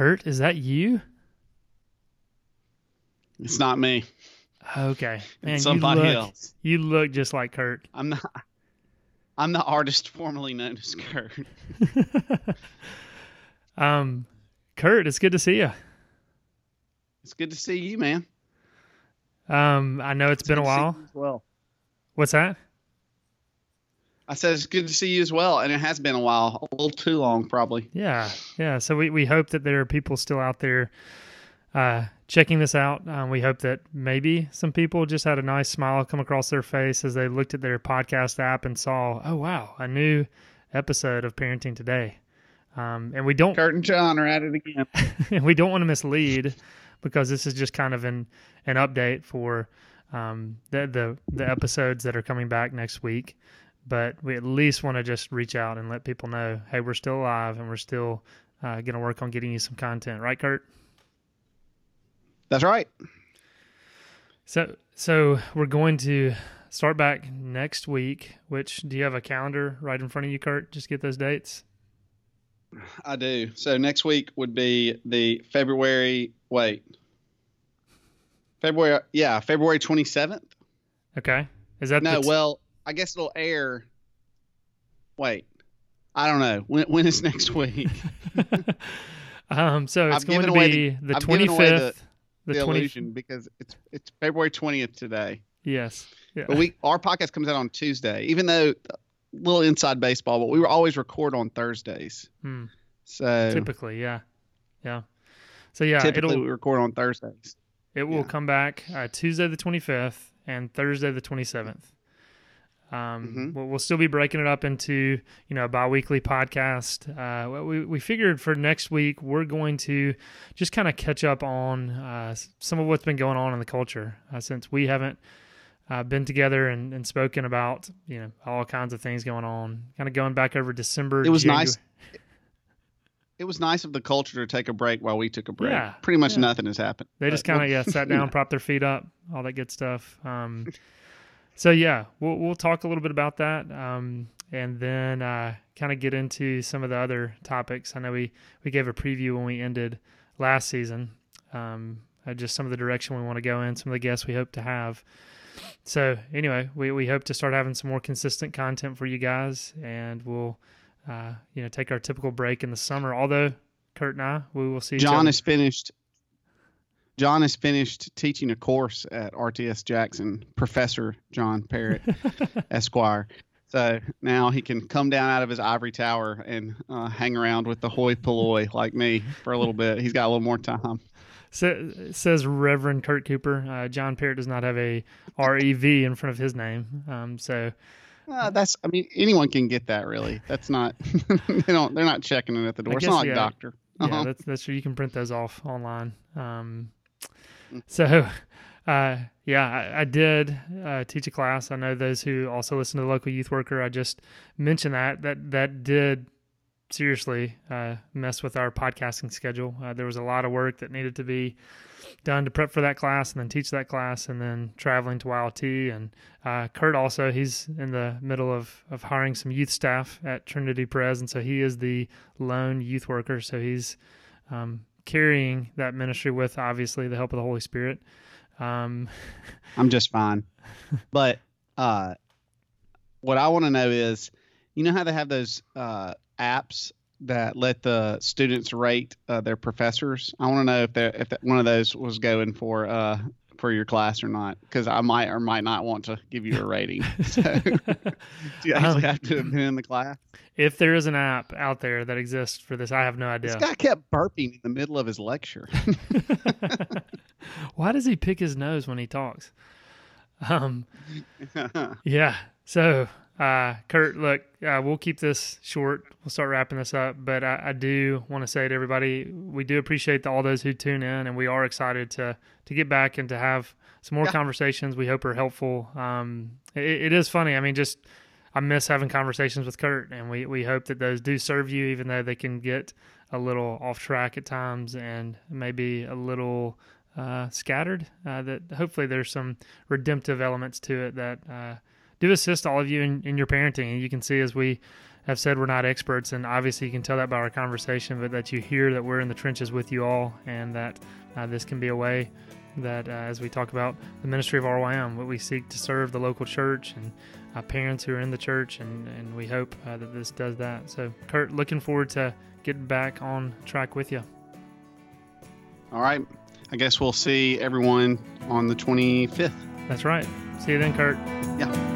Kurt, is that you? It's not me. Okay, man, It's you somebody look, else. You look just like Kurt. I'm not. I'm the artist formerly known as Kurt. um, Kurt, it's good to see you. It's good to see you, man. Um, I know it's been a Good to see while. as well. What's that? I said it's good to see you as well, and it has been a while, a little too long, probably. Yeah, yeah. So we, we hope that there are people still out there uh, checking this out. Um, we hope that maybe some people just had a nice smile come across their face as they looked at their podcast app and saw, oh wow, a new episode of Parenting Today. Um, and we don't Kurt and John are at it again. and we don't want to mislead because this is just kind of an an update for um, the the the episodes that are coming back next week. But we at least want to just reach out and let people know, hey, we're still alive and we're still uh, going to work on getting you some content, right, Kurt? That's right. So so we're going to start back next week. Which do you have a calendar right in front of you, Kurt? Just get those dates. I do. So next week would be the February. Wait. February. Yeah, February 27th. Okay, is that No, well, I guess it'll air. Wait. I don't know. When, when is next week? um, so it's I've going to be the- the twenty fifth. the The twenty. illusion because it's it's February 20th today. Yes. Yeah. But we our podcast comes out on Tuesday, even though a little inside baseball, but we were always record on Thursdays. Hmm. So Typically, yeah, yeah. So yeah, typically it'll we record on Thursdays. it will yeah. come back uh, Tuesday the twenty fifth and Thursday the twenty seventh. Um, Mhm. we'll, we'll still be breaking it up into you know a biweekly podcast. Uh, we we figured for next week we're going to just kind of catch up on uh, some of what's been going on in the culture uh, since we haven't uh, been together and, and spoken about you know all kinds of things going on. Kind of going back over December. It was Janu- nice. It was nice of the culture to take a break while we took a break. Yeah, Pretty much yeah. nothing has happened. They just kind of yeah sat down, propped their feet up, all that good stuff. Um, so yeah, we'll we'll talk a little bit about that, um, and then uh, kind of get into some of the other topics. I know we we gave a preview when we ended last season, um, just some of the direction we want to go in, some of the guests we hope to have. So anyway, we we hope to start having some more consistent content for you guys, and we'll uh, you know take our typical break in the summer. Although Kurt and I, we will see John has finished. John has finished teaching a course at RTS Jackson, Professor John Perritt, Esquire. So now he can come down out of his ivory tower and uh, hang around with the hoi polloi like me for a little bit. He's got a little more time. Sa- says Reverend Kurt Cooper. Uh, John Perritt does not have a R E V in front of his name. Um, so Uh, that's. I mean, anyone can get that. Really, that's not. they don't. They're not checking it at the door. It's not like yeah. doctor. yeah, Uh-huh. that's that's true. You can print those off online. Um. so uh, yeah, I, I did uh, teach a class. I know those who also listen to the local youth worker. I just mentioned that that that did seriously uh, mess with our podcasting schedule. Uh, there was a lot of work that needed to be done to prep for that class and then teach that class and then traveling to YLT. And uh, Kurt also, he's in the middle of, of hiring some youth staff at Trinity Pres. And so he is the lone youth worker. So he's um, carrying that ministry with obviously the help of the Holy Spirit. Um, I'm just fine. But uh, what I want to know is, you know how they have those uh, apps that let the students rate uh, their professors? I want to know if if one of those was going for uh, for your class or not, because I might or might not want to give you a rating. So, do you actually have to have been in the class? if there is an app out there that exists for this, I have no idea. This guy kept burping in the middle of his lecture. Why does he pick his nose when he talks? Um, Yeah. So, uh, Kurt, look, uh, we'll keep this short. We'll start wrapping this up. But I, I do want to say to everybody, we do appreciate all those who tune in, and we are excited to to get back and to have some more Yeah. conversations. We hope are helpful. Um, it, it is funny. I mean, just I miss having conversations with Kurt, and we we hope that those do serve you, even though they can get a little off track at times and maybe a little uh, scattered. Uh, that hopefully there's some redemptive elements to it that uh, do assist all of you in, in your parenting. And you can see as we have said we're not experts, and obviously you can tell that by our conversation, but that you hear that we're in the trenches with you all, and that uh, this can be a way that, uh, as we talk about the ministry of RYM, what we seek to serve the local church and uh, parents who are in the church, and, and we hope uh, that this does that. So, Kurt, looking forward to getting back on track with you. All right. I guess we'll see everyone on the 25th. That's right. See you then, Kurt. Yeah.